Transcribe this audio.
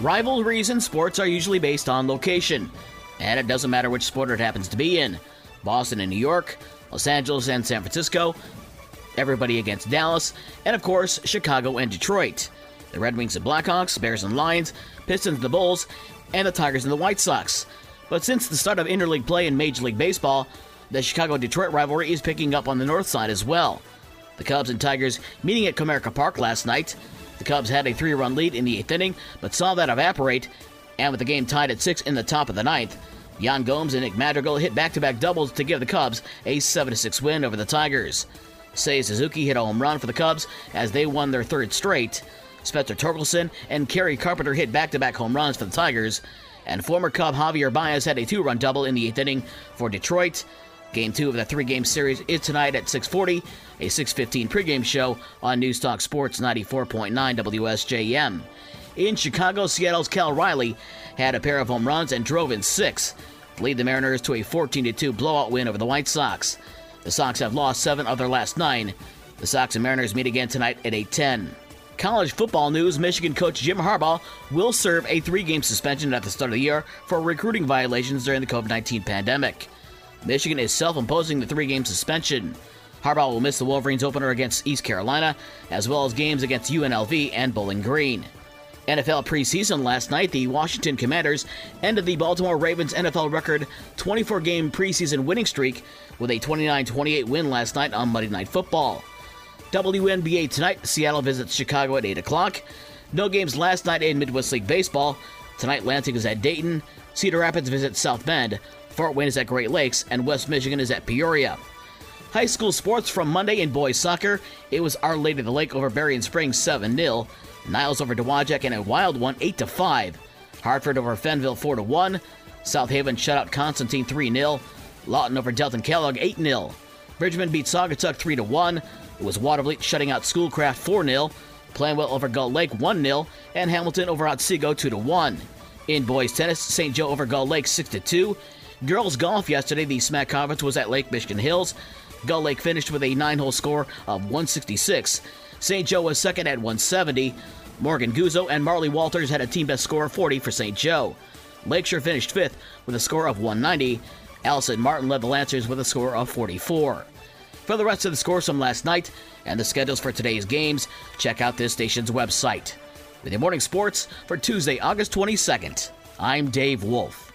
Rivalries in sports are usually based on location, and it doesn't matter which sport it happens to be in. Boston and New York, Los Angeles and San Francisco, everybody against Dallas, and of course, Chicago and Detroit. The Red Wings and Blackhawks, Bears and Lions, Pistons and the Bulls, and the Tigers and the White Sox. But since the start of interleague play in Major League Baseball, the Chicago Detroit rivalry is picking up on the north side as well. The Cubs and Tigers meeting at Comerica Park last night. The Cubs had a three run lead in the eighth inning, but saw that evaporate, and with the game tied at six in the top of the ninth, Yan Gomes and Nick Madrigal hit back to back doubles to give the Cubs a 7 6 win over the Tigers. Seiya Suzuki hit a home run for the Cubs as they won their third straight. Spencer Torkelson and Kerry Carpenter hit back to back home runs for the Tigers. And former Cub Javier Baez had a two run double in the eighth inning for Detroit. Game two of the three game series is tonight at 640, a 615 pregame show on Newstalk Sports 94.9 WSJM. In Chicago, Seattle's Cal Raleigh had a pair of home runs and drove in six lead the Mariners to a 14 2 blowout win over the White Sox. The Sox have lost seven of their last nine. The Sox and Mariners meet again tonight at 8:10. College football news Michigan coach Jim Harbaugh will serve a three game suspension at the start of the year for recruiting violations during the COVID 19 pandemic. Michigan is self imposing the three game suspension. Harbaugh will miss the Wolverines opener against East Carolina, as well as games against UNLV and Bowling Green. NFL preseason last night, the Washington Commanders ended the Baltimore Ravens NFL record 24 game preseason winning streak with a 29 28 win last night on Monday Night Football. WNBA tonight, Seattle visits Chicago at 8 o'clock. No games last night in Midwest League Baseball. Tonight, Lansing is at Dayton, Cedar Rapids visits South Bend, Fort Wayne is at Great Lakes, and West Michigan is at Peoria. High school sports from Monday in boys soccer. It was Our Lady of the Lake over Berrien Springs 7 0. Niles over Dowagiac in a wild one 8 5. Hartford over Fenville 4 1. South Haven shut out Constantine 3 0. Lawton over Delton Kellogg 8 0. Bridgman beat Saugatuck 3 1. It was Watervliet shutting out Schoolcraft 4 0. Plainwell over Gull Lake 1 0. And Hamilton over Otsego 2 1. In boys tennis, St. Joe over Gull Lake 6 2. Girls golf yesterday, the SMAC conference was at Lake Michigan Hills. Gull Lake finished with a nine hole score of 166. St. Joe was second at 170. Morgan Guzzo and Marley Walters had a team best score of 40 for St. Joe. Lakeshore finished fifth with a score of 190. Allison Martin led the Lancers with a score of 44. For the rest of the scores from last night and the schedules for today's games, check out this station's website. With your morning sports for Tuesday, August 22nd, I'm Dave Wolf.